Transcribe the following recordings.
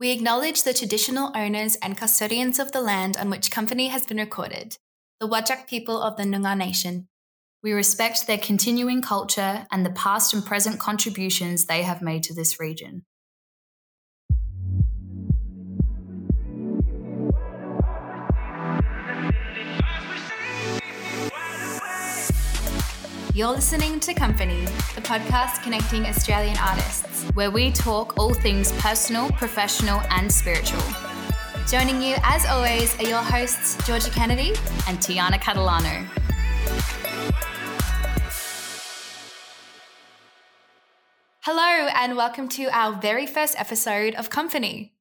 We acknowledge the traditional owners and custodians of the land on which company has been recorded, the Whadjuk people of the Noongar Nation. We respect their continuing culture and the past and present contributions they have made to this region. You're listening to Company, the podcast connecting Australian artists, where we talk all things personal, professional, and spiritual. Joining you, as always, are your hosts, Georgia Kennedy and Tiana Catalano. Hello, and welcome to our very first episode of Company.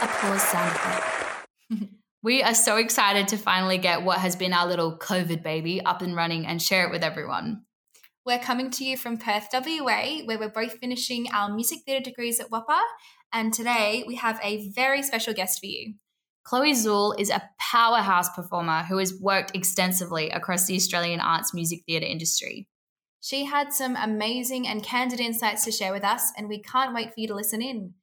Applause sound We are so excited to finally get what has been our little COVID baby up and running and share it with everyone. We're coming to you from Perth, WA, where we're both finishing our music theatre degrees at WAAPA. And today we have a very special guest for you. Chloe Zuel is a powerhouse performer who has worked extensively across the Australian arts music theatre industry. She had some amazing and candid insights to share with us, and we can't wait for you to listen in.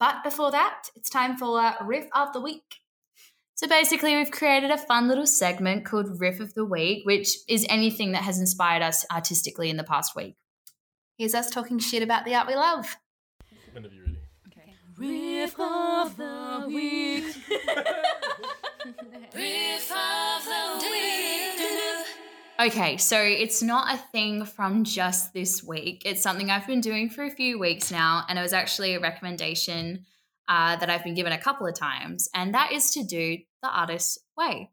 But before that, it's time for Riff of the Week. So basically, we've created a fun little segment called Riff of the Week, which is anything that has inspired us artistically in the past week. Here's us talking shit about the art we love. Whenever you're ready. Okay. Riff of the Week. Riff of the Week. Okay, so it's not a thing from just this week. It's something I've been doing for a few weeks now, and it was actually a recommendation uh, that I've been given a couple of times, and that is to do the artist's way.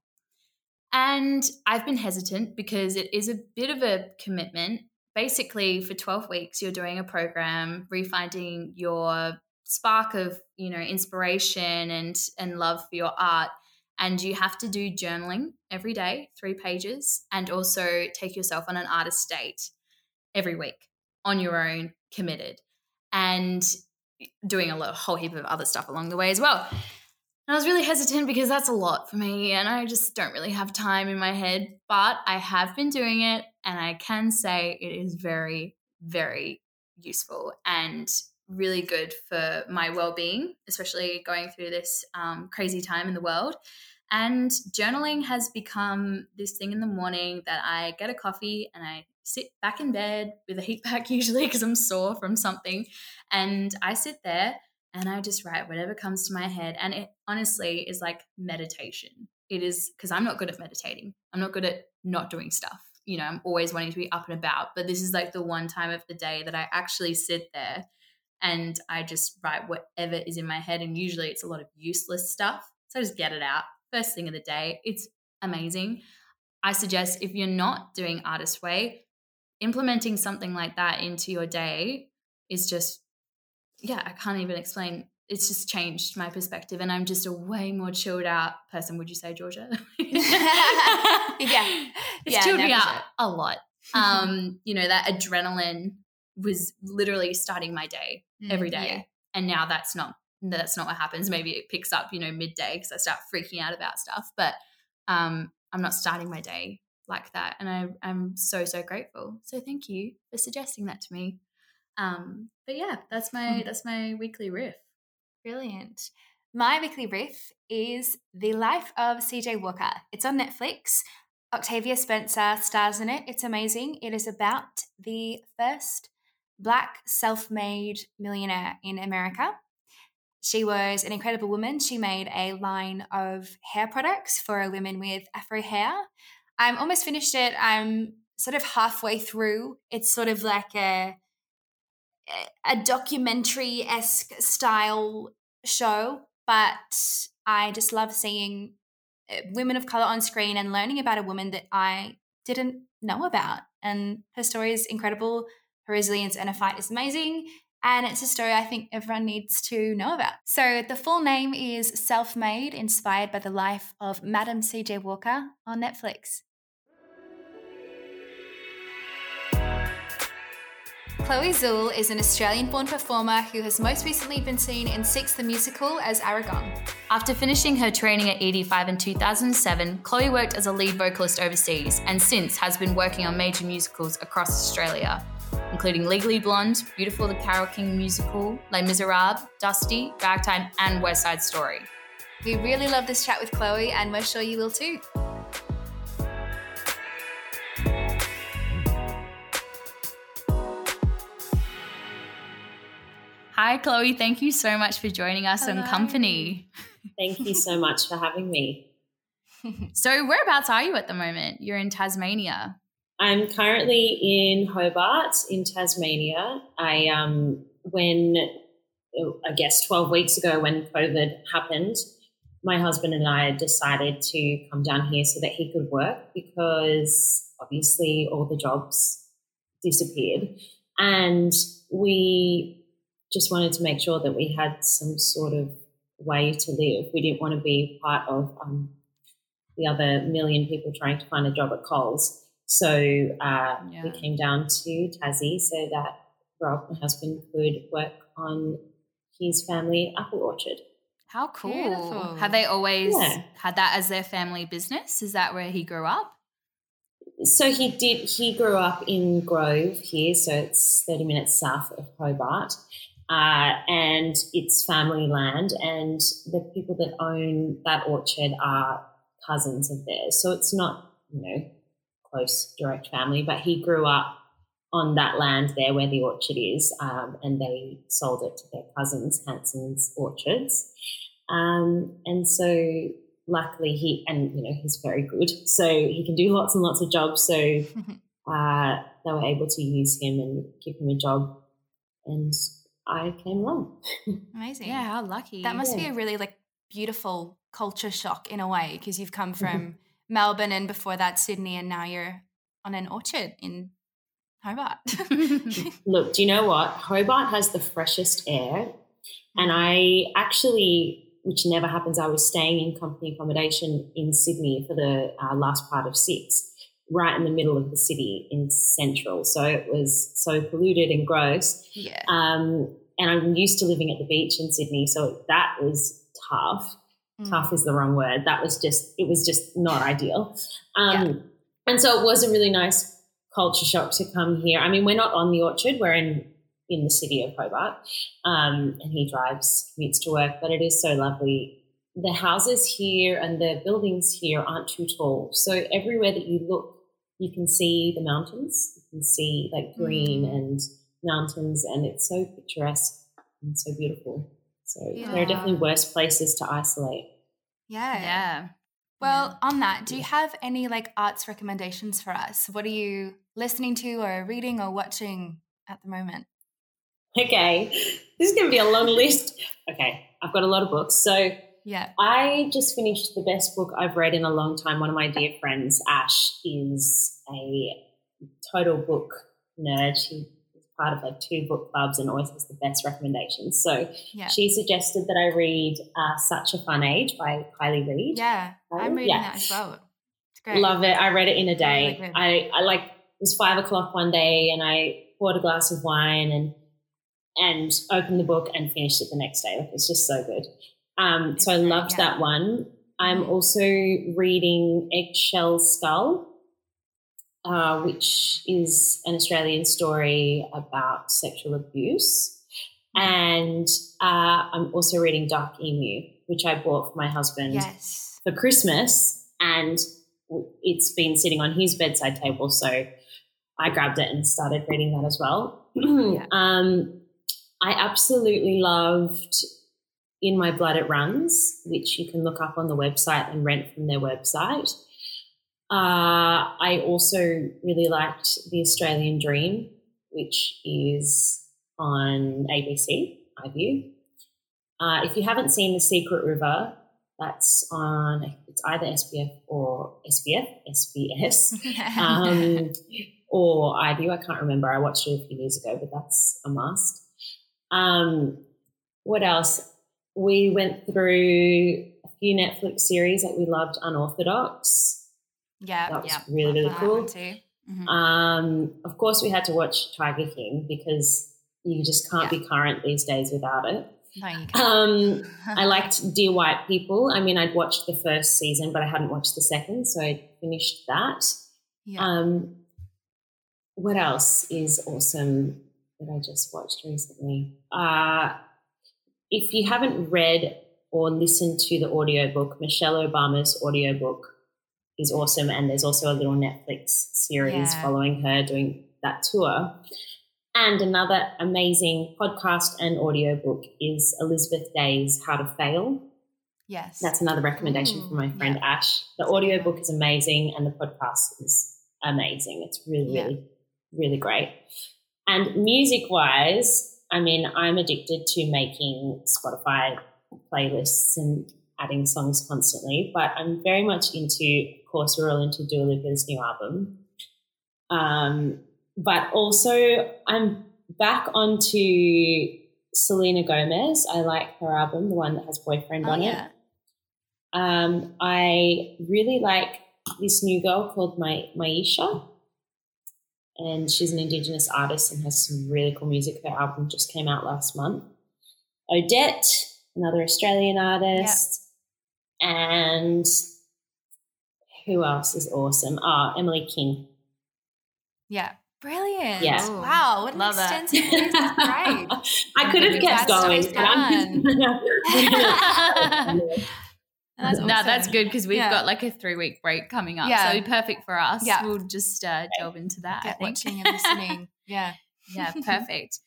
And I've been hesitant because it is a bit of a commitment. Basically, for 12 weeks, you're doing a program, refinding your spark of, you know, inspiration and and love for your art. And you have to do journaling every day, three pages, and also take yourself on an artist date every week on your own, committed. And doing a whole heap of other stuff along the way as well. And I was really hesitant because that's a lot for me and I just don't really have time in my head. But I have been doing it and I can say it is very, very useful and really good for my well being, especially going through this um, crazy time in the world. And journaling has become this thing in the morning that I get a coffee and I sit back in bed with a heat pack usually because I'm sore from something. And I sit there and I just write whatever comes to my head. And it honestly is like meditation. It is because I'm not good at meditating, I'm not good at not doing stuff. You know, I'm always wanting to be up and about. But this is like the one time of the day that I actually sit there and I just write whatever is in my head. And usually it's a lot of useless stuff. So I just get it out first thing of the day. It's amazing. I suggest if you're not doing Artist Way, implementing something like that into your day is just yeah i can't even explain it's just changed my perspective and i'm just a way more chilled out person would you say georgia yeah it's yeah, chilled me out sure. a lot um you know that adrenaline was literally starting my day mm, every day yeah. and now that's not that's not what happens maybe it picks up you know midday because i start freaking out about stuff but um i'm not starting my day like that. And I, I'm so, so grateful. So thank you for suggesting that to me. Um, but yeah, that's my that's my weekly riff. Brilliant. My weekly riff is The Life of CJ Walker. It's on Netflix. Octavia Spencer stars in it. It's amazing. It is about the first black self made millionaire in America. She was an incredible woman. She made a line of hair products for women with afro hair. I'm almost finished it. I'm sort of halfway through. It's sort of like a a documentary esque style show, but I just love seeing uh, women of color on screen and learning about a woman that I didn't know about. And her story is incredible. Her resilience and her fight is amazing. And it's a story I think everyone needs to know about. So, the full name is Self Made, inspired by the life of Madam C.J. Walker on Netflix. Chloe Zuel is an Australian born performer who has most recently been seen in Six the Musical as Aragon. After finishing her training at ED5 in 2007, Chloe worked as a lead vocalist overseas and since has been working on major musicals across Australia. including Legally Blonde, Beautiful the Carole King musical, Les Miserables, Dusty, Ragtime, and West Side Story. We really love this chat with Chloe, and we're sure you will too. Hi, Chloe. Thank you so much for joining us Hello. on Company. Thank you so much for having me. So, whereabouts are you at the moment? You're in Tasmania. I'm currently in Hobart in Tasmania. I um when I guess 12 weeks ago when COVID happened, my husband and I decided to come down here so that he could work because obviously all the jobs disappeared and we just wanted to make sure that we had some sort of way to live. We didn't want to be part of um, the other million people trying to find a job at Coles. So uh, Yeah. we came down to Tassie so that Rob, my husband, could work on his family apple orchard. How cool. Beautiful. Have they always Yeah. had that as their family business? Is that where he grew up? So he did. He grew up in Grove here, so it's thirty minutes south of Hobart, uh, and it's family land. And the people that own that orchard are cousins of theirs, so it's not you know close direct family. But he grew up on that land there where the orchard is, um, and they sold it to their cousins, Hansen's Orchards, um, and so luckily he and you know he's very good so he can do lots and lots of jobs so uh, they were able to use him and give him a job and i came along Amazing. Yeah, how lucky. That must be a really like beautiful culture shock in a way because you've come from Melbourne and before that Sydney and now you're on an orchard in Hobart. look do you know what hobart has the freshest air and i actually which never happens i was staying in company accommodation in sydney for the uh, last part of six right in the middle of the city in central so it was so polluted and gross yeah. Um, and I'm used to living at the beach in Sydney, so that was tough. Mm. Tough is the wrong word. That was just, it was just not ideal. Um, And so it was a really nice culture shock to come here. I mean, we're not on the orchard, we're in, in the city of Hobart, um, and he drives, commutes to work, but it is so lovely. The houses here and the buildings here aren't too tall. So everywhere that you look, you can see the mountains. You can see like green Mm. and mountains, and it's so picturesque and so beautiful. So there are definitely worse places to isolate. yeah. yeah. Well, on that, do you have any like arts recommendations for us? What are you listening to or reading or watching at the moment? Okay, this is going to be a long list. Okay, I've got a lot of books. So Yeah. I just finished the best book I've read in a long time. One of my dear friends, Ash, is a total book nerd. She is part of like two book clubs and always has the best recommendations. So Yeah. she suggested that I read uh, Such a Fun Age by Kiley Reid. Yeah. I'm reading Yeah. that as well. It's great. Love it. I read it in a day. good. I, I like it was five o'clock one day and I poured a glass of wine and and opened the book and finished it the next day. Like it's just so good. Um, so I loved yeah. that one. I'm Mhm. also reading Eggshell Skull, uh, which is an Australian story about sexual abuse. Mm-hmm. And uh, I'm also reading Dark Emu, which I bought for my husband Yes. for Christmas, and it's been sitting on his bedside table. So I grabbed it and started reading that as well. um, I absolutely loved In My Blood It Runs, which you can look up on the website and rent from their website. Uh, I also really liked The Australian Dream, which is on ABC, iView. Uh, if you haven't seen The Secret River, that's on, it's either SPF or SPF, SBS, um, or iView. I can't remember. I watched it a few years ago, but that's a must. Um, what else? We went through a few Netflix series that we loved Unorthodox. yeah. That was yeah. really, really Love that one cool. too. Mhm. Um, of course, we had to watch Tiger King because you just can't Yeah. be current these days without it. no, you can't. Um, I liked Dear White People. I mean, I'd watched the first season, but I hadn't watched the second, so I finished that. yeah. Um, what else is awesome that I just watched recently? Uh, if you haven't read or listened to the audiobook, Michelle Obama's audiobook is awesome. And there's also a little Netflix series Yeah. following her doing that tour. And another amazing podcast and audiobook is Elizabeth Day's How to Fail. Yes. That's another recommendation Ooh, from my friend yeah. Ash. The audiobook is amazing and the podcast is amazing. It's really, Yeah. really, really great. And music wise, I mean, I'm addicted to making Spotify playlists and adding songs constantly, but I'm very much into, of course, we're all into Dua Lipa's new album. Um, but also, I'm back onto Selena Gomez. I like her album, the one that has Boyfriend Oh, on yeah. it. Um, I really like this new girl called My Maisha, and she's an Indigenous artist and has some really cool music. Her album just came out last month. Odette, another Australian artist, and who else is awesome? Ah, Emily King. Yeah. Brilliant. Yeah. Ooh, Wow. What an love it. extensive list. That's great. I could have kept That's going. so but I'm- That's no, that's good because we've Yeah. got like a three week break coming up. Yeah. So it'd be perfect for us. Yeah. We'll just uh, delve into that. I Get think. watching and listening. Yeah. Yeah, perfect.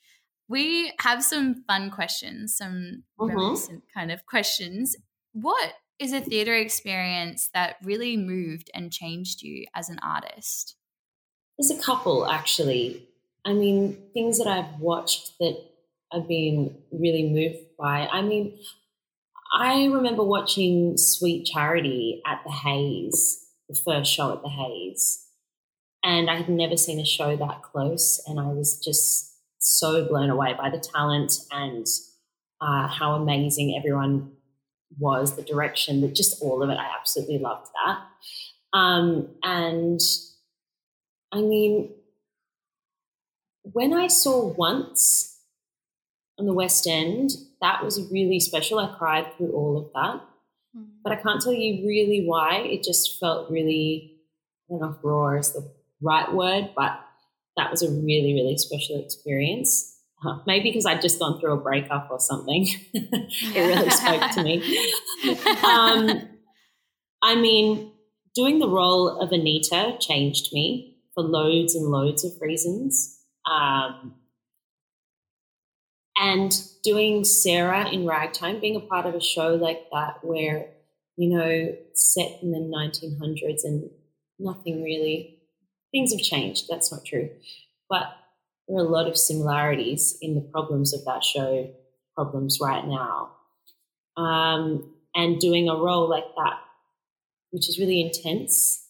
we have some fun questions, some Mhm. kind of questions. What is a theatre experience that really moved and changed you as an artist? There's a couple actually. I mean, things that I've watched that I've been really moved by. I mean, I remember watching Sweet Charity at the Hayes, the first show at the Hayes, and I had never seen a show that close, and I was just so blown away by the talent and uh, how amazing everyone was, the direction, that just all of it. I absolutely loved that. Um, and I mean, when I saw Once on the West End, that was really special. I cried through all of that. But I can't tell you really why. It just felt really, I don't know if raw is the right word, but that was a really, really special experience. Uh, maybe because I'd just gone through a breakup or something. it really spoke to me. Um, I mean, doing the role of Anita changed me for loads and loads of reasons. Um, and doing Sarah in Ragtime, being a part of a show like that where, you know, set in the 1900s and nothing really, things have changed. That's not true. But there are a lot of similarities in the problems of that show, problems right now. Um, and doing a role like that, which is really intense.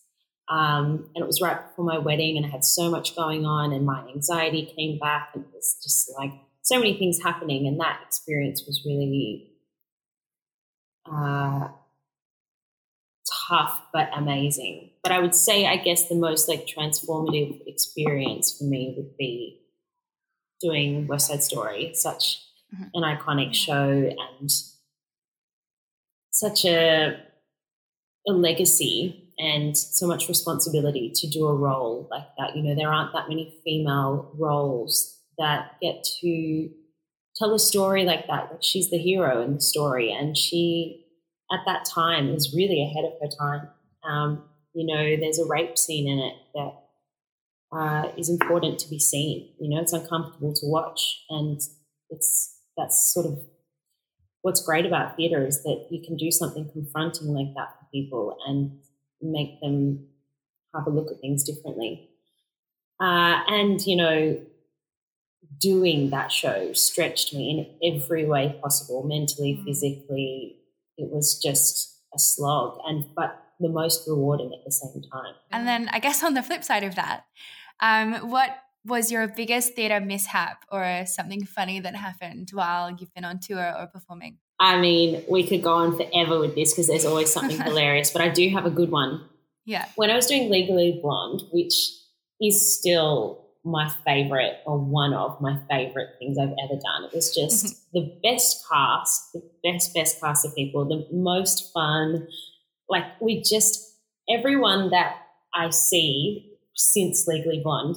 Um, and it was right before my wedding, and I had so much going on, and my anxiety came back, and it was just like so many things happening. And that experience was really uh, tough, but amazing. But I would say, I guess, the most like transformative experience for me would be doing West Side Story, such Mhm. an iconic show and such a a legacy and so much responsibility to do a role like that. You know, there aren't that many female roles that get to tell a story like that. Like she's the hero in the story, and she at that time is really ahead of her time. Um, you know, there's a rape scene in it that uh, is important to be seen. You know, it's uncomfortable to watch, and it's that's sort of what's great about theatre is that you can do something confronting like that for people and make them have a look at things differently. Uh, and you know, doing that show stretched me in every way possible, mentally, Mm. physically. It was just a slog, and but the most rewarding at the same time. And then I guess on the flip side of that, um, what was your biggest theatre mishap or something funny that happened while you've been on tour or performing? I mean, we could go on forever with this because there's always something hilarious, but I do have a good one. Yeah. When I was doing Legally Blonde, which is still my favorite or one of my favorite things I've ever done, it was just the best cast, the best, best cast of people, the most fun. Like, we just, everyone that I see since Legally Blonde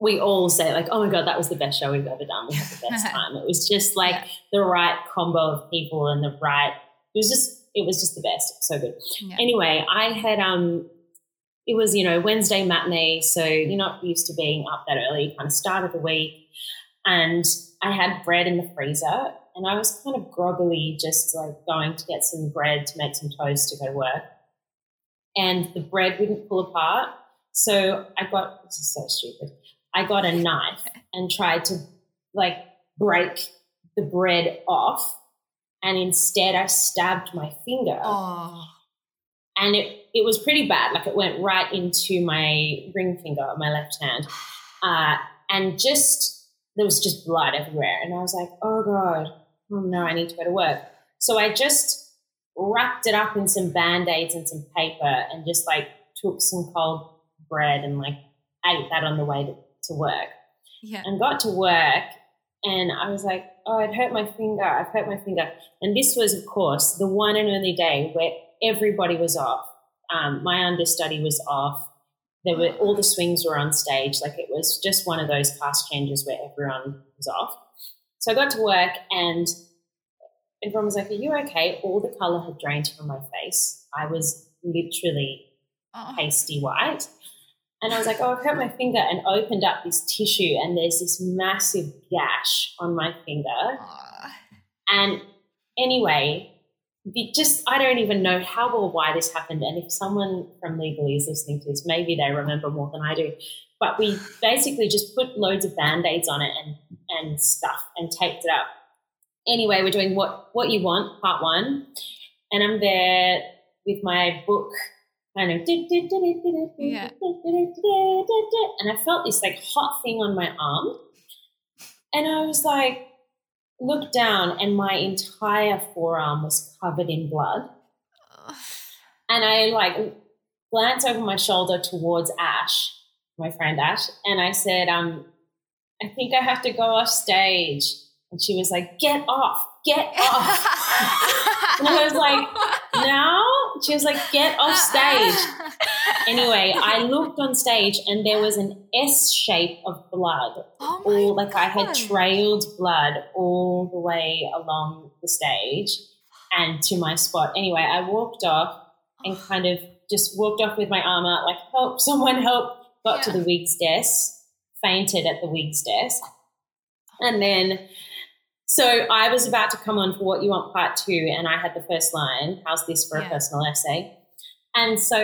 we all say like, "Oh my god, that was the best show we've ever done. We had the best time." It was just like Yeah. the right combo of people and the right. It was just it was just the best. So good. Yeah. Anyway, I had um, it was you know Wednesday matinee, so you're not used to being up that early, kind of start of the week, and I had bread in the freezer, and I was kind of groggily, just like going to get some bread to make some toast to go to work, and the bread wouldn't pull apart, so I got this is so stupid. I got a knife and tried to like break the bread off, and instead I stabbed my finger Oh. and it, it was pretty bad. Like it went right into my ring finger my left hand. Uh, and just, there was just blood everywhere. And I was like, oh God, oh no, I need to go to work. So I just wrapped it up in some band aids and some paper and just like took some cold bread and like ate that on the way to, to work Yeah. and got to work and I was like, oh, I'd hurt my finger. I've hurt my finger. And this was, of course, the one and only day where everybody was off. Um, my understudy was off. There were all the swings were on stage. Like it was just one of those class changes where everyone was off. So I got to work and everyone was like, Are you okay? All the color had drained from my face. I was literally Oh. pasty white. And I was like, oh, I've hurt my finger and opened up this tissue and there's this massive gash on my finger. Oh. And anyway, it just I don't even know how or why this happened. And if someone from legally is listening to this, maybe they remember more than I do. But we basically just put loads of band-aids on it and, and stuff and taped it up. Anyway, we're doing what what you want, part one. And I'm there with my book kind of Yeah. and I felt this like hot thing on my arm. And I was like, looked down, and my entire forearm was covered in blood. And I like glanced over my shoulder towards Ash, my friend Ash, and I said, um, I think I have to go off stage. And she was like, Get off, get off. And I was like, now? She was like, Get off stage. Anyway, I looked on stage and there was an S shape of blood oh my all like I had trailed blood all the way along the stage and to my spot. Anyway, I walked off and oh. kind of just walked off with my arm out, like, help, someone help. Got to the wigs desk, fainted at the wigs desk. And then, so I was about to come on for What You Want Part Two, and I had the first line, How's this for Yeah. a personal essay? And so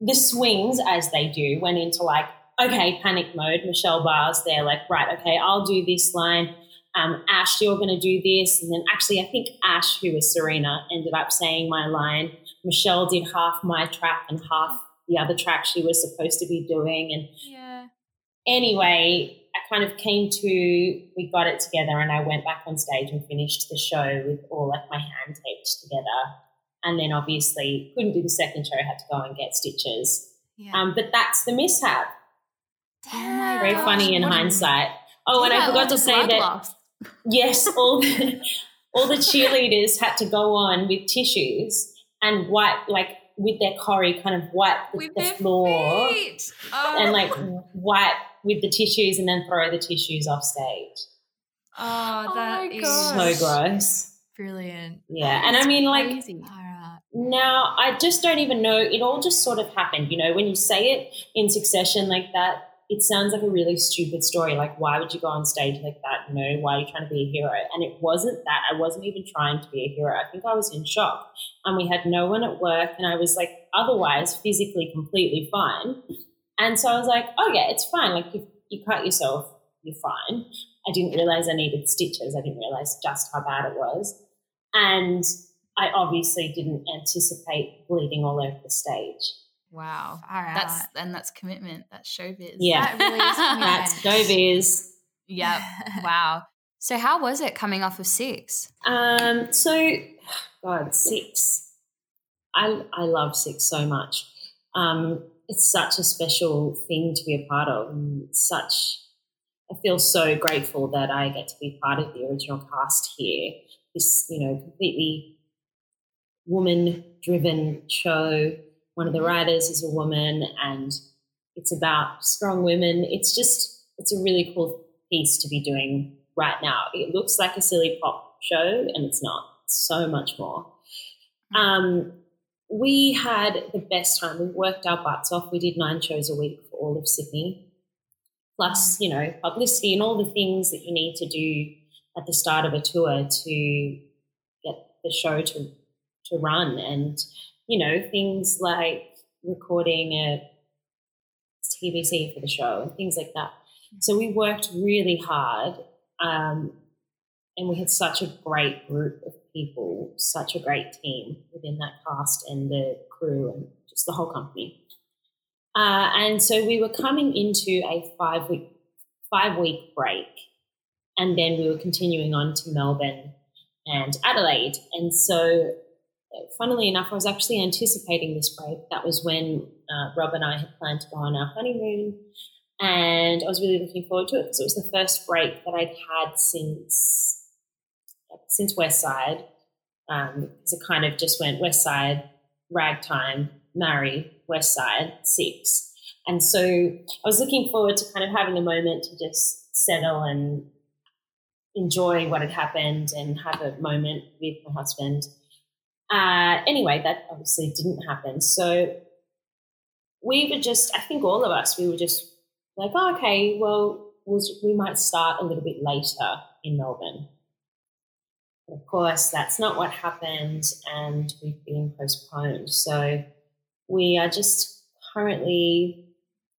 the swings, as they do, went into like, okay, panic mode. Michelle Barr's there, like, right, okay, I'll do this line. Um, Ash, you're going to do this. And then actually, I think Ash, who was Serena, ended up saying my line. Michelle did half my track and half the other track she was supposed to be doing. And yeah. anyway, I kind of came to, we got it together and I went back on stage and finished the show with all like my hand taped together. And then obviously couldn't do the second show, had to go and get stitches. Yeah. Um, but that's the mishap. Oh my Very gosh, funny in hindsight. Oh, and I forgot to say that loss. yes, all the, all the cheerleaders had to go on with tissues and wipe, like with their curry, kind of wipe the, With the floor feet. Oh. and like wipe with the tissues and then throw the tissues off stage. Oh, Oh that my is gosh. So gross. brilliant. Yeah. And I mean, like, Crazy. Now I just don't even know. It all just sort of happened. You know, when you say it in succession like that, it sounds like a really stupid story. Like, why would you go on stage like that? You know, why are you trying to be a hero? And it wasn't that. I wasn't even trying to be a hero. I think I was in shock. And we had no one at work. And I was like, otherwise, physically completely fine. And so I was like, oh, yeah, it's fine. Like, if you cut yourself, you're fine. I didn't realize I needed stitches. I didn't realize just how bad it was. And I obviously didn't anticipate bleeding all over the stage. Wow. All right. That's and that's commitment. That's showbiz. Yeah. That really is That's go commitment. Biz. Yep. wow. So how was it coming off of six? Um, so, God, six. I I love six so much. Um, it's such a special thing to be a part of, and it's such. I feel so grateful that I get to be part of the original cast here. This, you know, completely woman-driven show. One of the writers is a woman, and it's about strong women. It's just it's a really cool piece to be doing right now. It looks like a silly pop show, and it's not. It's so much more. Um, we had the best time. We worked our butts off. We did nine shows a week for all of Sydney, plus mm. you know publicity and all the things that you need to do at the start of a tour to get the show to to run, and you know things like recording a TVC for the show and things like that. So we worked really hard, um, and we had such a great group of people, such a great team within that cast and the crew and just the whole company. Uh, and so we were coming into a five week five week break, and then we were continuing on to Melbourne and Adelaide. And so, funnily enough, I was actually anticipating this break. That was when uh, Rob and I had planned to go on our honeymoon, and I was really looking forward to it because it was the first break that I'd had since since West Side. Um, so kind of just went West Side, ragtime, marry, West Side, six. And so I was looking forward to kind of having a moment to just settle and enjoy what had happened and have a moment with my husband. Uh, anyway, that obviously didn't happen. So we were just, I think all of us, we were just like, oh, okay, well, we might start a little bit later in Melbourne. But of course, that's not what happened, and we've been postponed. So we are just currently,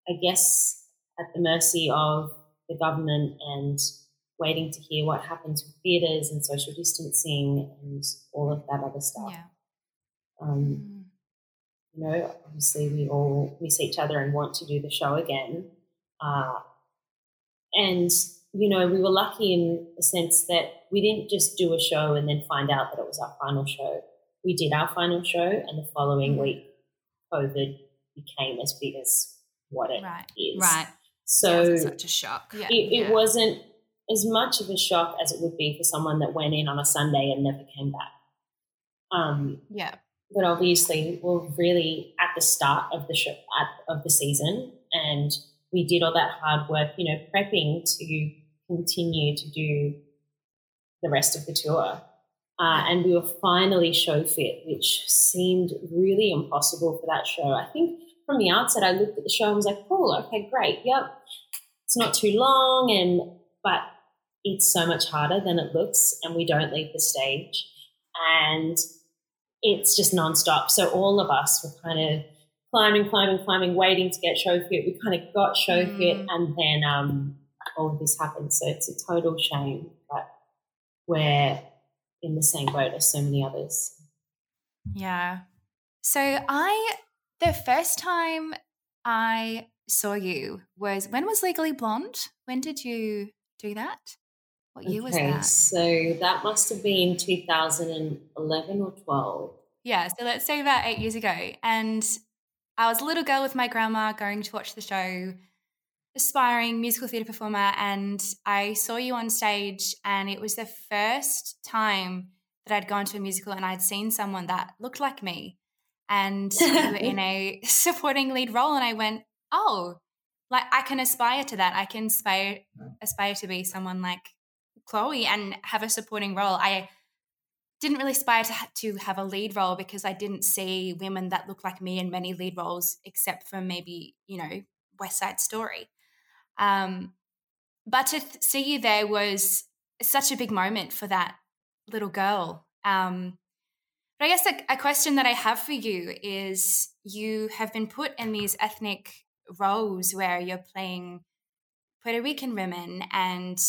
I guess, at the mercy of the government and waiting to hear what happens with theatres and social distancing and all of that other stuff. Yeah. Um, mm. You know, obviously we all miss each other and want to do the show again. Uh, and, you know, we were lucky in the sense that we didn't just do a show and then find out that it was our final show. We did our final show, and the following mm. week, COVID became as big as what it right. is. Right. So yeah, such a shock. Yeah. It, it yeah. wasn't as much of a shock as it would be for someone that went in on a Sunday and never came back. Um, yeah. But obviously, we're really at the start of the show, at, of the season, and we did all that hard work, you know, prepping to continue to do the rest of the tour. Uh, and we were finally show fit, which seemed really impossible for that show. I think from the outset, I looked at the show and was like, "Oh, okay, great, yep, it's not too long, and but it's so much harder than it looks, and we don't leave the stage, and it's just nonstop. So all of us were kind of climbing, climbing, climbing, waiting to get show fit. We kind of got show mm. fit, and then um, all of this happened. So it's a total shame, but we're in the same boat as so many others. Yeah. So I, the first time I saw you was when was Legally Blonde? When did you do that? What year okay, was that? So that must have been 2011 or 12. Yeah, so let's say about eight years ago. And I was a little girl with my grandma going to watch the show, aspiring musical theatre performer, and I saw you on stage, and it was the first time that I'd gone to a musical and I'd seen someone that looked like me. And you were in a supporting lead role, and I went, oh, like I can aspire to that. I can aspire aspire to be someone like Chloe and have a supporting role. I didn't really aspire to, to have a lead role because I didn't see women that looked like me in many lead roles, except for maybe, you know, West Side Story. Um, but to th- see you there was such a big moment for that little girl. Um, but I guess a, a question that I have for you is you have been put in these ethnic roles where you're playing Puerto Rican women and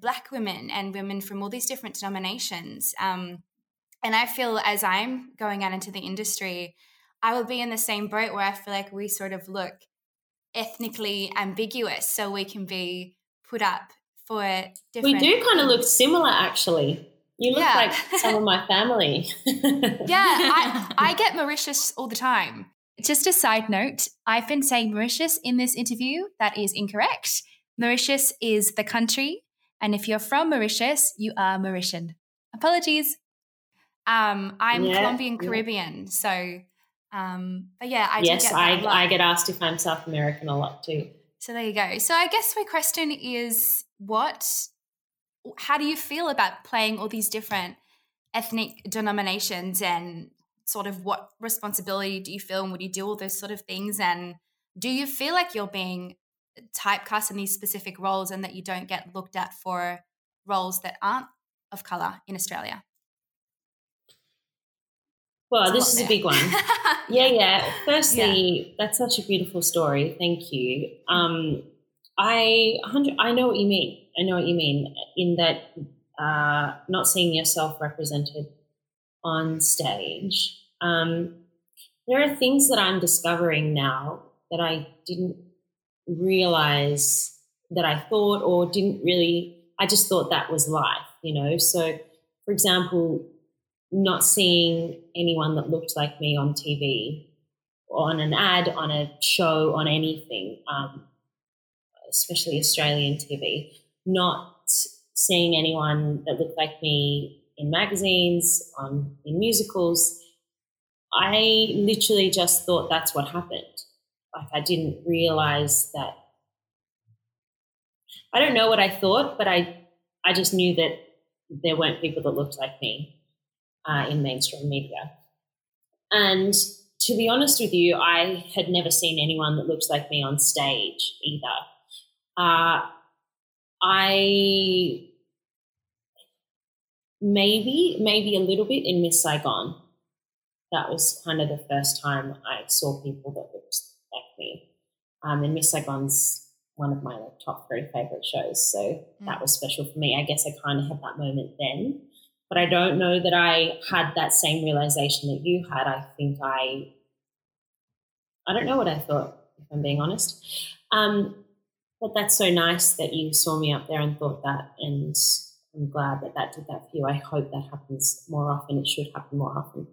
Black women and women from all these different denominations. Um, and I feel as I'm going out into the industry, I will be in the same boat where I feel like we sort of look ethnically ambiguous so we can be put up for different. We do kind of look similar, actually. You look yeah. like some of my family. yeah, I, I get Mauritius all the time. Just a side note, I've been saying Mauritius in this interview. That is incorrect. Mauritius is the country, and if you're from Mauritius, you are Mauritian. Apologies. Um, I'm yeah, Colombian Caribbean, yeah. so um, but yeah, I yes, I I get asked if I'm South American a lot too. So there you go. So I guess my question is what how do you feel about playing all these different ethnic denominations and sort of what responsibility do you feel and would you do all those sort of things and do you feel like you're being typecast in these specific roles and that you don't get looked at for roles that aren't of color in Australia? Well, this is there. a big one. yeah, yeah. Firstly, yeah. that's such a beautiful story. Thank you. Um, I I know what you mean. I know what you mean in that uh, not seeing yourself represented on stage. Um, there are things that I'm discovering now that I didn't realize that I thought or didn't really. I just thought that was life, you know. So, for example, not seeing anyone that looked like me on TV, on an ad, on a show, on anything, um, especially Australian TV, not seeing anyone that looked like me in magazines, on in musicals. I literally just thought that's what happened. Like I didn't realize that. I don't know what I thought, but I I just knew that there weren't people that looked like me uh, in mainstream media. And to be honest with you, I had never seen anyone that looked like me on stage either. Uh, I maybe, maybe a little bit in Miss Saigon. That was kind of the first time I saw people that looked me. Um, and Miss Saigon's one of my like, top three favorite shows, so mm. that was special for me. I guess I kind of had that moment then but I don't know that I had that same realization that you had. I think I, I don't know what I thought, if I'm being honest. Um, but that's so nice that you saw me up there and thought that, and I'm glad that that did that for you. I hope that happens more often. It should happen more often.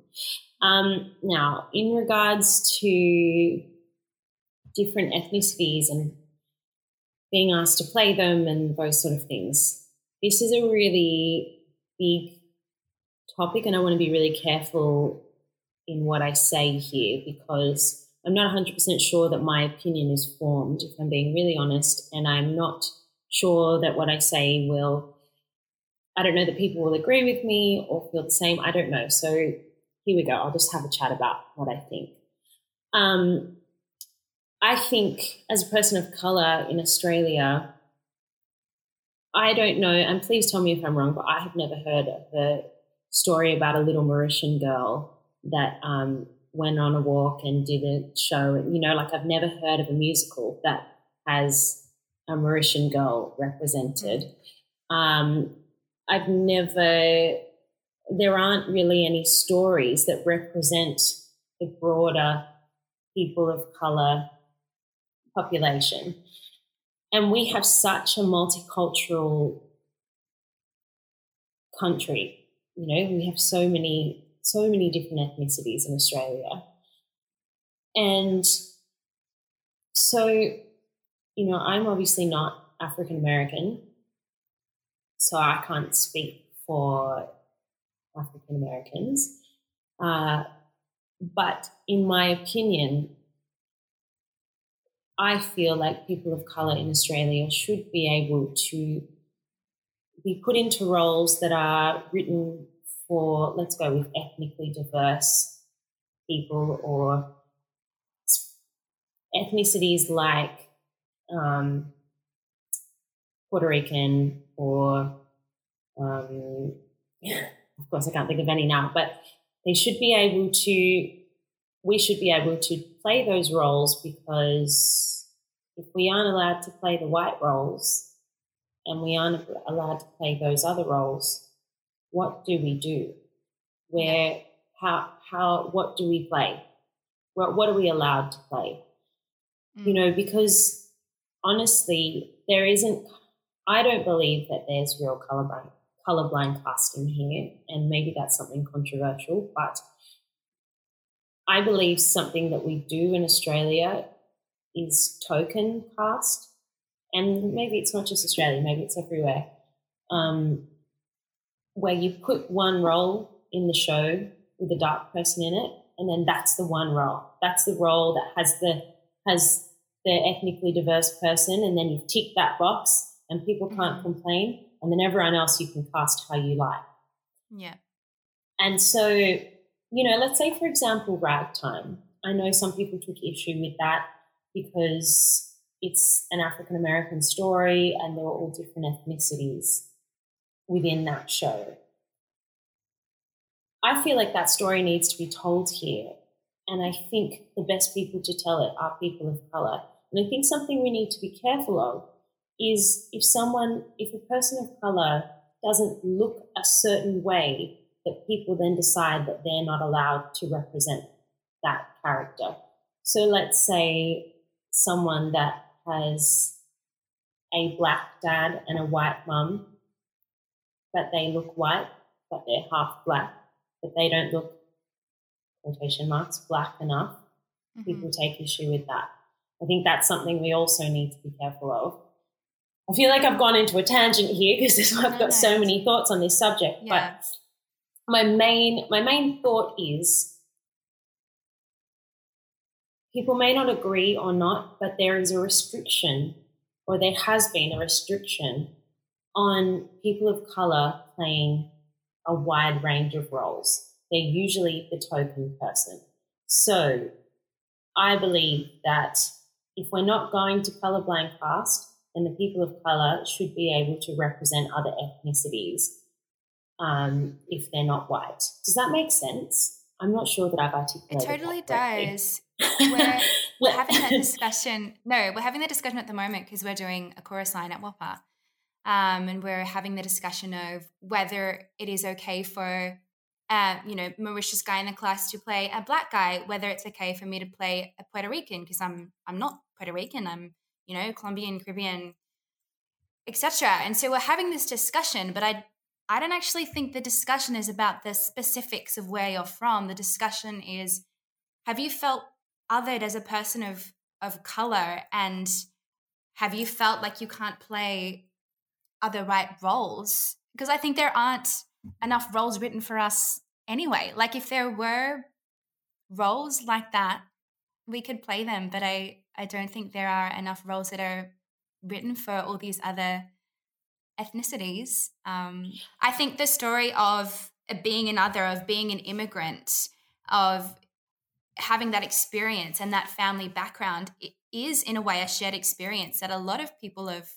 Um, now, in regards to different ethnicities and being asked to play them and those sort of things, this is a really big topic, and I want to be really careful in what I say here because I'm not 100% sure that my opinion is formed, if I'm being really honest, and I'm not sure that what I say will, I don't know that people will agree with me or feel the same. I don't know. So here we go. I'll just have a chat about what I think. Um, I think as a person of color in Australia, I don't know, and please tell me if I'm wrong, but I have never heard of a story about a little Mauritian girl that um, went on a walk and did a show. You know, like I've never heard of a musical that has a Mauritian girl represented. Um, I've never, there aren't really any stories that represent the broader people of color population. And we have such a multicultural country you know, we have so many, so many different ethnicities in Australia. And so, you know, I'm obviously not African American, so I can't speak for African Americans. Uh, but in my opinion, I feel like people of colour in Australia should be able to be put into roles that are written for, let's go with ethnically diverse people or ethnicities like um, Puerto Rican or, um, of course, I can't think of any now, but they should be able to, we should be able to play those roles because if we aren't allowed to play the white roles, and we aren't allowed to play those other roles, what do we do? Where, how, how, what do we play? What, what are we allowed to play? Mm. You know, because honestly, there isn't, I don't believe that there's real colorblind, colorblind casting here, and maybe that's something controversial, but I believe something that we do in Australia is token cast and maybe it's not just Australia, maybe it's everywhere, um, where you put one role in the show with a dark person in it, and then that's the one role. That's the role that has the has the ethnically diverse person, and then you tick that box, and people can't Mhm. complain, and then everyone else you can cast how you like. Yeah. And so, you know, let's say, for example, ragtime. I know some people took issue with that because it's an African American story and there were all different ethnicities within that show. I feel like that story needs to be told here. And I think the best people to tell it are people of color. And I think something we need to be careful of is if someone, if a person of color doesn't look a certain way, that people then decide that they're not allowed to represent that character. So let's say someone that has a black dad and a white mum, but they look white, but they're half black, but they don't look quotation marks black enough. Mhm. People take issue with that. I think that's something we also need to be careful of. I feel like I've gone into a tangent here because I've got so many thoughts on this subject. Yeah. But my main my main thought is people may not agree or not, but there is a restriction, or there has been a restriction on people of color playing a wide range of roles. They're usually the token person. So I believe that if we're not going to colorblind cast, then the people of color should be able to represent other ethnicities um, if they're not white. Does that make sense? I'm not sure that I've articulated. It totally does. We're, we're having that discussion. No, we're having the discussion at the moment because we're doing a chorus line at WAAPA. Um, and we're having the discussion of whether it is okay for, uh, you know, Mauritius guy in the class to play a black guy, whether it's okay for me to play a Puerto Rican because I'm I'm not Puerto Rican. I'm you know Colombian, Caribbean, etc. And so we're having this discussion, but I I don't actually think the discussion is about the specifics of where you're from. The discussion is have you felt othered as a person of of color? And have you felt like you can't play other right roles? Because i think there aren't enough roles written for us anyway. Like if there were roles like that we could play them. But i i don't think there are enough roles that are written for all these other ethnicities um i think the story of being another of being an immigrant of having that experience and that family background is in a way a shared experience that a lot of people of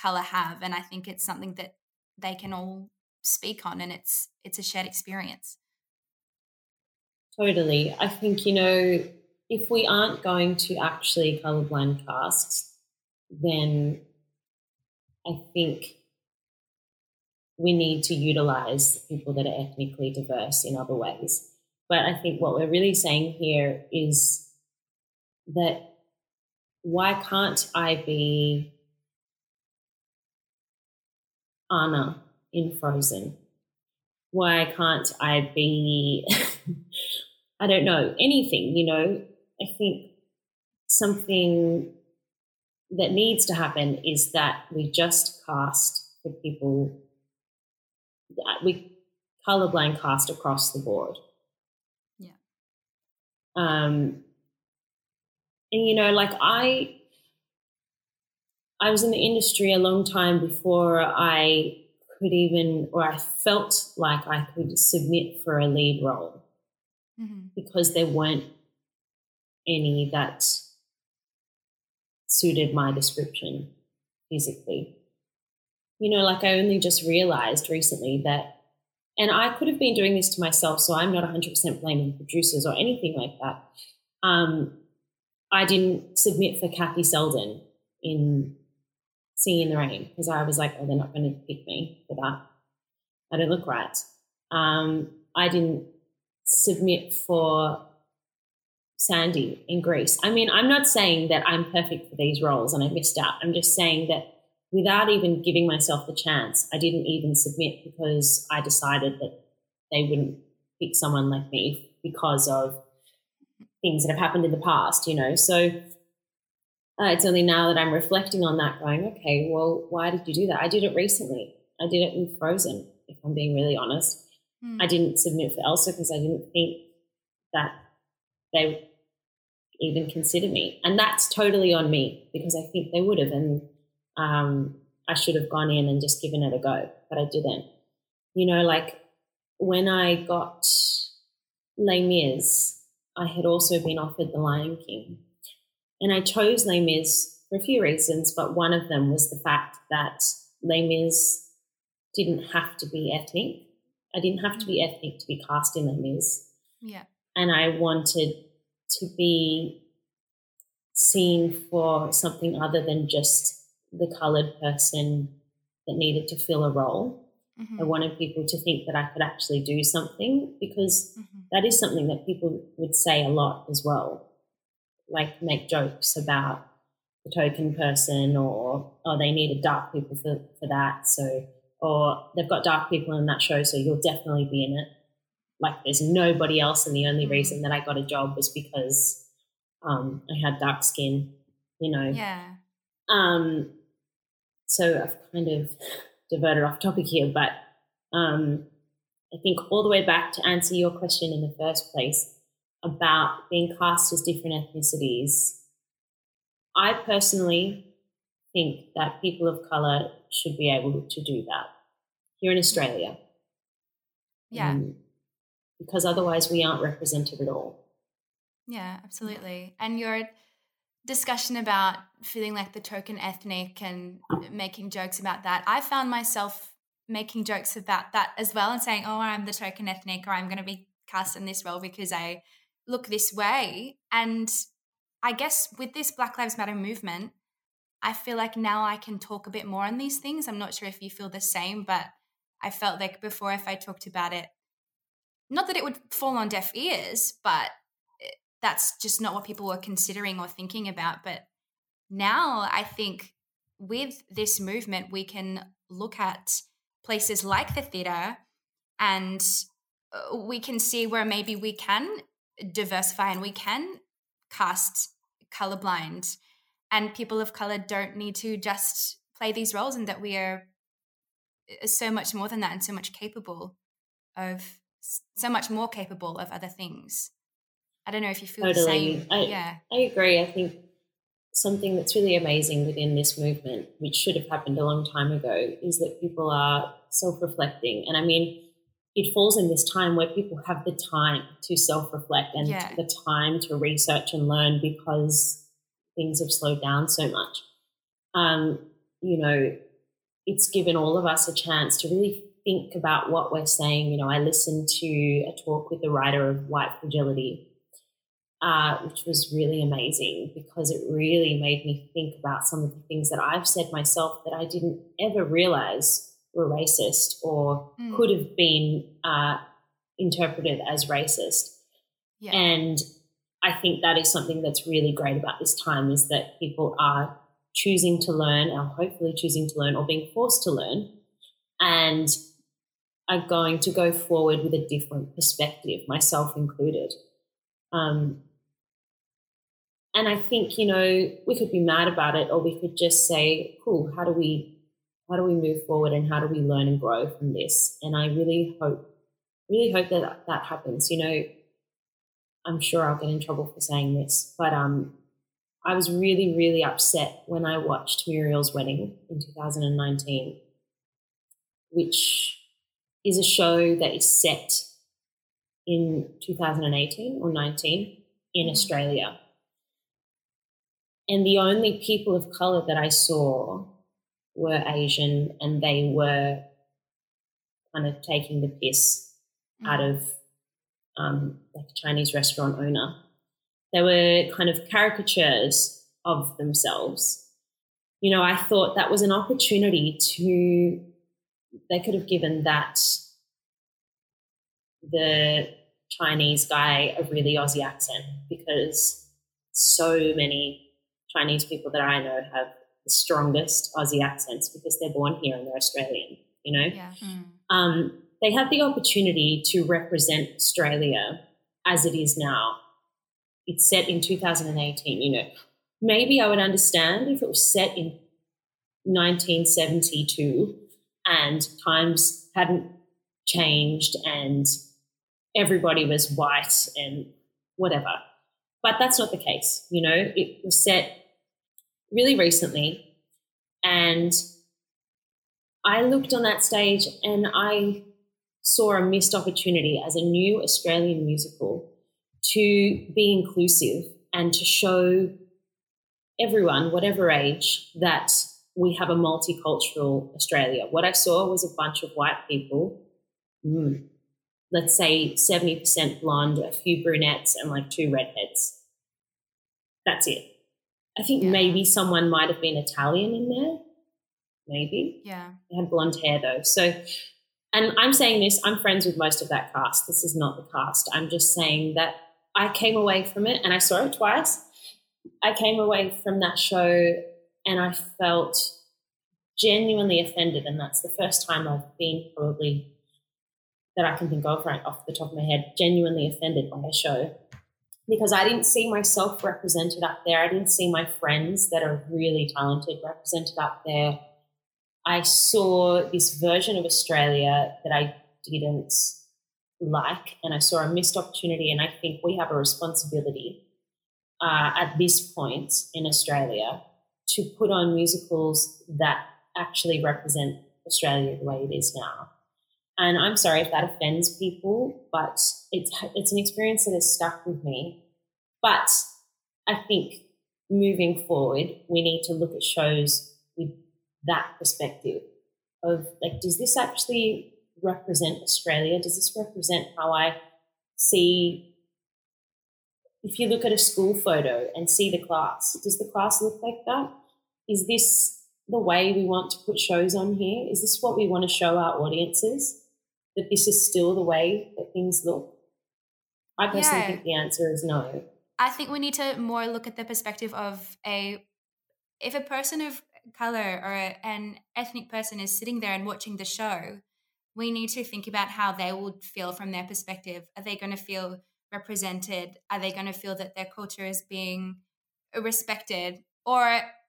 color have and i think it's something that they can all speak on and it's it's a shared experience Totally. I think, you know, if we aren't going to actually colorblind cast, then I think we need to utilize people that are ethnically diverse in other ways. But I think what we're really saying here is that why can't I be Anna in Frozen? Why can't I be, I don't know, anything, you know? I think something that needs to happen is that we just cast the people, that we colorblind cast across the board. Yeah. Um, and you know, like I, I was in the industry a long time before I could even, or I felt like I could submit for a lead role mm-hmm. because there weren't any that suited my description physically. You know, like I only just realized recently that, and I could have been doing this to myself, so I'm not 100% blaming producers or anything like that. Um, I didn't submit for Kathy Selden in Singing in the Rain because I was like, oh, they're not going to pick me for that. I don't look right. Um, I didn't submit for Sandy in Grease. I mean, I'm not saying that I'm perfect for these roles and I missed out. I'm just saying that without even giving myself the chance, I didn't even submit because I decided that they wouldn't pick someone like me because of things that have happened in the past, you know. So uh, it's only now that I'm reflecting on that, going, okay, well, why did you do that? I did it recently. I did it with Frozen, if I'm being really honest. Hmm. I didn't submit for Elsa because I didn't think that they even consider me. And that's totally on me because I think they would have. And um, I should have gone in and just given it a go, but I didn't. You know, like when I got Les Mis, I had also been offered The Lion King. And I chose Les Mis for a few reasons, but one of them was the fact that Les Mis didn't have to be ethnic. I didn't have to be mm. ethnic to be cast in Les Mis. Yeah. And I wanted to be seen for something other than just the coloured person that needed to fill a role. Mm-hmm. I wanted people to think that I could actually do something because mm-hmm. that is something that people would say a lot as well. Like make jokes about the token person or oh they needed dark people for, for that. So or they've got dark people in that show, so you'll definitely be in it. Like there's nobody else, and the only mm-hmm. reason that I got a job was because um, I had dark skin, you know. Yeah. Um, so I've kind of diverted off topic here, but um, I think all the way back to answer your question in the first place about being cast as different ethnicities. I personally think that people of color should be able to do that here in Australia. Yeah. Um, because otherwise we aren't represented at all. Yeah, absolutely. And your discussion about feeling like the token ethnic and making jokes about that, I found myself making jokes about that as well and saying, oh, I'm the token ethnic or I'm going to be cast in this role because I look this way. And I guess with this Black Lives Matter movement, I feel like now I can talk a bit more on these things. I'm not sure if you feel the same, but I felt like before, if I talked about it, not that it would fall on deaf ears, but that's just not what people were considering or thinking about. But now I think with this movement, we can look at places like the theatre and uh, we can see where maybe we can diversify and we can cast colorblind and people of color don't need to just play these roles and that we are uh, so much more than that and so much capable of so much more capable of other things i don't know if you feel totally. the same I, yeah i agree i think something that's really amazing within this movement which should have happened a long time ago is that people are self-reflecting and i mean it falls in this time where people have the time to self-reflect and yeah. the time to research and learn because things have slowed down so much. Um, you know, it's given all of us a chance to really think about what we're saying. You know, I listened to a talk with the writer of White Fragility, uh, which was really amazing because it really made me think about some of the things that I've said myself that I didn't ever realize were racist or mm. could have been uh, interpreted as racist. Yeah. And I think that is something that's really great about this time is that people are choosing to learn or hopefully choosing to learn or being forced to learn and are going to go forward with a different perspective, myself included. Um, and I think, you know, we could be mad about it or we could just say, cool, how do we how do we move forward and how do we learn and grow from this? And I really hope, really hope that that happens. You know, I'm sure I'll get in trouble for saying this, but um, I was really, really upset when I watched Muriel's Wedding in 2019, which is a show that is set in 2018 or 19 in mm. Australia. And the only people of color that I saw were Asian, and they were kind of taking the piss mm. out of um, like a Chinese restaurant owner. They were kind of caricatures of themselves. You know, I thought that was an opportunity to, they could have given that the Chinese guy a really Aussie accent because so many Chinese people that I know have the strongest Aussie accents because they're born here and they're Australian, you know? Yeah. Mm. Um, they had the opportunity to represent Australia as it is now. It's set in 2018, you know. Maybe I would understand if it was set in 1972 and times hadn't changed and everybody was white and whatever. but that's not the case. You know, it was set really recently, and I looked on that stage and I saw a missed opportunity as a new Australian musical to be inclusive and to show everyone, whatever age, that we have a multicultural Australia. What I saw was a bunch of white people, mm, let's say 70% blonde, a few brunettes, and like two redheads. That's it. I think yeah. maybe someone might have been Italian in there. Maybe. Yeah. They had blonde hair though. So, and I'm saying this, I'm friends with most of that cast. This is not the cast. I'm just saying that I came away from it and I saw it twice. I came away from that show and I felt genuinely offended. And that's the first time I've been probably that I can think of right off the top of my head, genuinely offended by a show because I didn't see myself represented up there. I didn't see my friends that are really talented represented up there. I saw this version of Australia that I didn't like, and I saw a missed opportunity. And I think we have a responsibility uh, at this point in Australia to put on musicals that actually represent Australia the way it is now. And I'm sorry if that offends people, but it's it's an experience that has stuck with me. But I think moving forward, we need to look at shows with that perspective of like, does this actually represent Australia? Does this represent how I see? If you look at a school photo and see the class, does the class look like that? Is this the way we want to put shows on here? Is this what we want to show our audiences? That this is still the way that things look? I personally yeah. think the answer is no. I think we need to more look at the perspective of a if a person of color or a, an ethnic person is sitting there and watching the show, we need to think about how they would feel from their perspective. Are they going to feel represented? Are they going to feel that their culture is being respected? Or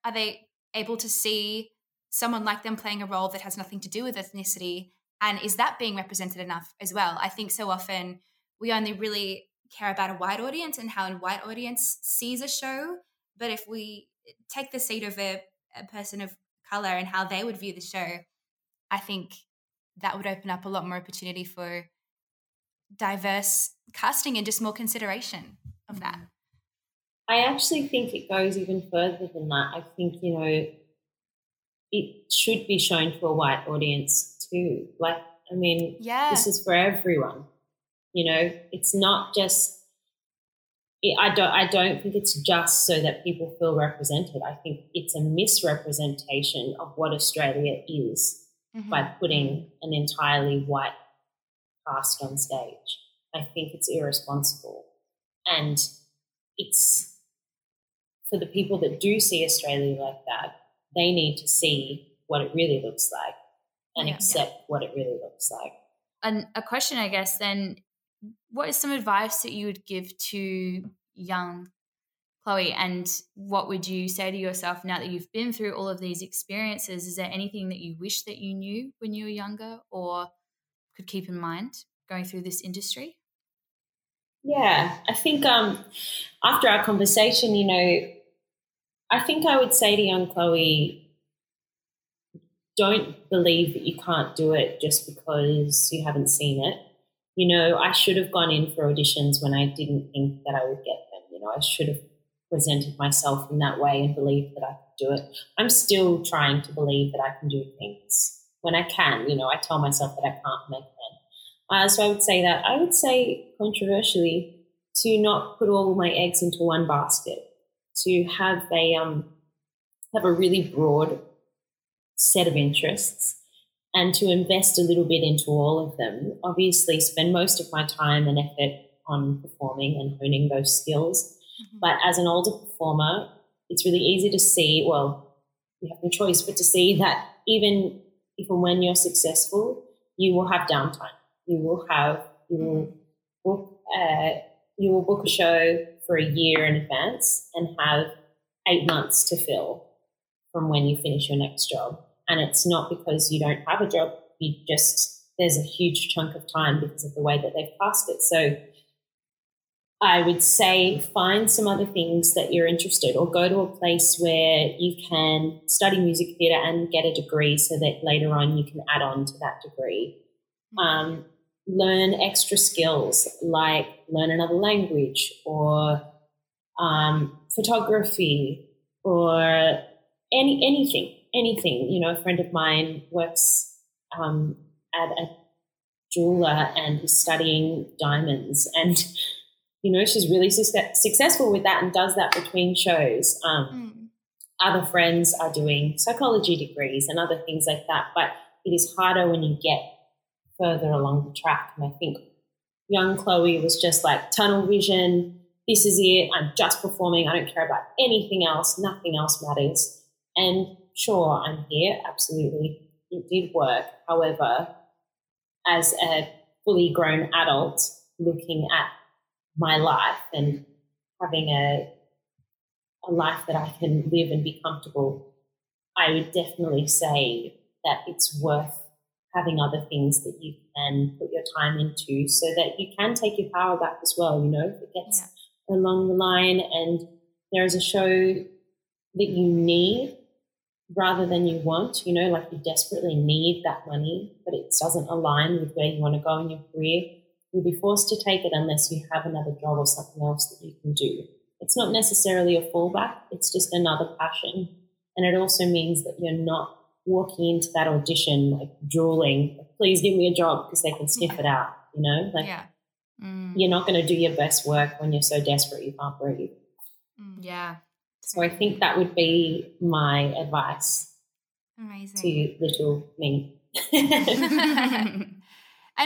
are they able to see someone like them playing a role that has nothing to do with ethnicity and is that being represented enough as well? I think so often we only really care about a white audience and how a white audience sees a show. But if we take the seat of a, a person of color and how they would view the show, I think that would open up a lot more opportunity for diverse casting and just more consideration of that. Mm-hmm. I actually think it goes even further than that. I think, you know, it should be shown to a white audience too. Like, I mean, yeah. this is for everyone. You know, it's not just. I don't. I don't think it's just so that people feel represented. I think it's a misrepresentation of what Australia is mm-hmm. by putting mm-hmm. an entirely white cast on stage. I think it's irresponsible, and it's for the people that do see Australia like that. They need to see what it really looks like and yeah, accept yeah. what it really looks like. And a question, I guess, then, what is some advice that you would give to young Chloe? And what would you say to yourself now that you've been through all of these experiences? Is there anything that you wish that you knew when you were younger or could keep in mind going through this industry? Yeah, I think um, after our conversation, you know, I think I would say to young Chloe, don't believe that you can't do it just because you haven't seen it. You know, I should have gone in for auditions when I didn't think that I would get them. You know, I should have presented myself in that way and believed that I could do it. I'm still trying to believe that I can do things when I can. You know, I tell myself that I can't make them. Uh, so I would say that. I would say, controversially, to not put all my eggs into one basket, to have a um, have a really broad set of interests and to invest a little bit into all of them. Obviously, spend most of my time and effort on performing and honing those skills. Mm-hmm. But as an older performer, it's really easy to see, well, you have no choice, but to see that even if and when you're successful, you will have downtime. You will have, you will mm-hmm. book, uh, you will book a show for a year in advance and have eight months to fill from when you finish your next job. And it's not because you don't have a job, you just, there's a huge chunk of time because of the way that they've cast it. So I would say find some other things that you're interested or go to a place where you can study music theatre and get a degree so that later on you can add on to that degree. Um, learn extra skills like learn another language or um, photography or any anything anything. You know a friend of mine works um, at a jeweler and is studying diamonds. And you know she's really su- successful with that and does that between shows. Um, mm. other friends are doing psychology degrees and other things like that. But it is harder when you get further along the track. And i think young chloe was just like tunnel vision this is it. I'm just performing. I don't care about anything else. Nothing else matters and sure i'm here absolutely. It did work. However as a fully grown adult looking at my life and having a a life that I can live and be comfortable, I would definitely say that it's worth having other things that you can put your time into so that you can take your power back as well, you know, if it gets yeah. along the line and there is a show that you need rather than you want, you know, like you desperately need that money, but it doesn't align with where you want to go in your career, you'll be forced to take it unless you have another job or something else that you can do. It's not necessarily a fallback, it's just another passion. And it also means that you're not walking into that audition like drooling, please give me a job because they can sniff it out, you know? Like yeah. mm. you're not going to do your best work when you're so desperate you can't breathe. Mm. Yeah. So I think that would be my advice Amazing. to little me. and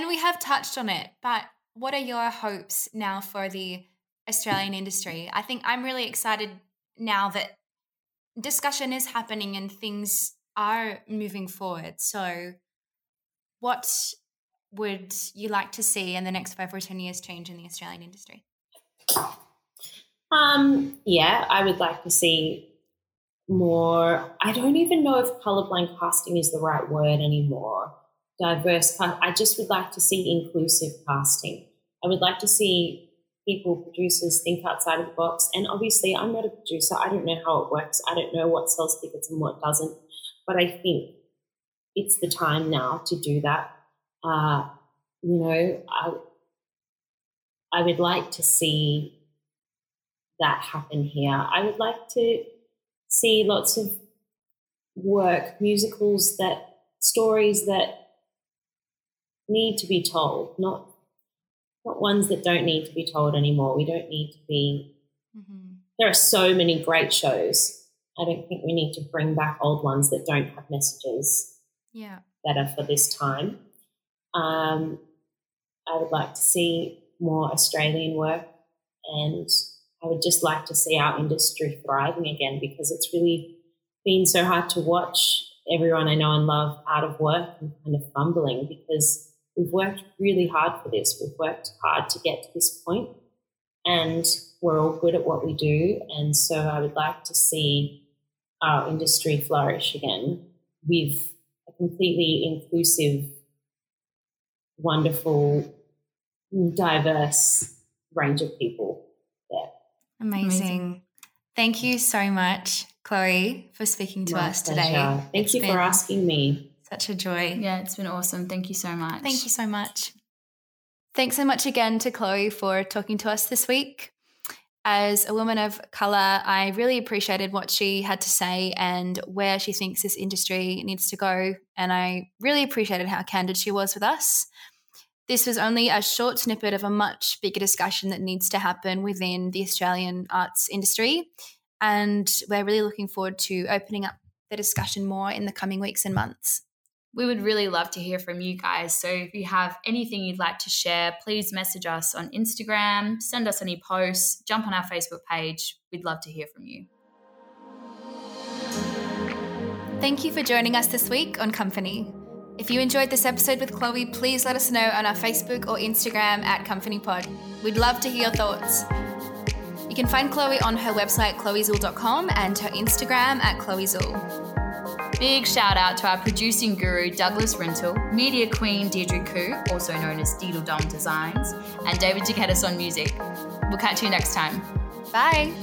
we have touched on it, but what are your hopes now for the Australian industry? I think I'm really excited now that discussion is happening and things are moving forward. So, what would you like to see in the next five or 10 years change in the Australian industry? Um, yeah, I would like to see more. I don't even know if colorblind casting is the right word anymore. Diverse. I just would like to see inclusive casting. I would like to see people, producers, think outside of the box. And obviously, I'm not a producer. I don't know how it works. I don't know what sells tickets and what doesn't. But I think it's the time now to do that. Uh, you know, I, I would like to see that happen here. I would like to see lots of work, musicals that stories that need to be told, not not ones that don't need to be told anymore. We don't need to be. Mm-hmm. There are so many great shows. I don't think we need to bring back old ones that don't have messages. Yeah, that are for this time. Um, I would like to see more Australian work and I would just like to see our industry thriving again because it's really been so hard to watch everyone I know and love out of work and kind of fumbling because we've worked really hard for this. We've worked hard to get to this point and we're all good at what we do. And so I would like to see our industry flourish again with a completely inclusive, wonderful, diverse range of people. Amazing. Amazing. Thank you so much, Chloe, for speaking to My us pleasure. today. Thank it's you for asking me. Such a joy. Yeah, it's been awesome. Thank you so much. Thank you so much. Thanks so much again to Chloe for talking to us this week. As a woman of colour, I really appreciated what she had to say and where she thinks this industry needs to go. And I really appreciated how candid she was with us. This was only a short snippet of a much bigger discussion that needs to happen within the Australian arts industry. And we're really looking forward to opening up the discussion more in the coming weeks and months. We would really love to hear from you guys. So if you have anything you'd like to share, please message us on Instagram, send us any posts, jump on our Facebook page. We'd love to hear from you. Thank you for joining us this week on Company. If you enjoyed this episode with Chloe, please let us know on our Facebook or Instagram at CompanyPod. We'd love to hear your thoughts. You can find Chloe on her website, chloezuel.com, and her Instagram at chloezuel. Big shout out to our producing guru Douglas Rintoul, media queen Deirdre Khoo, also known as Deedle Dom Designs, and David Duketis on music. We'll catch you next time. Bye.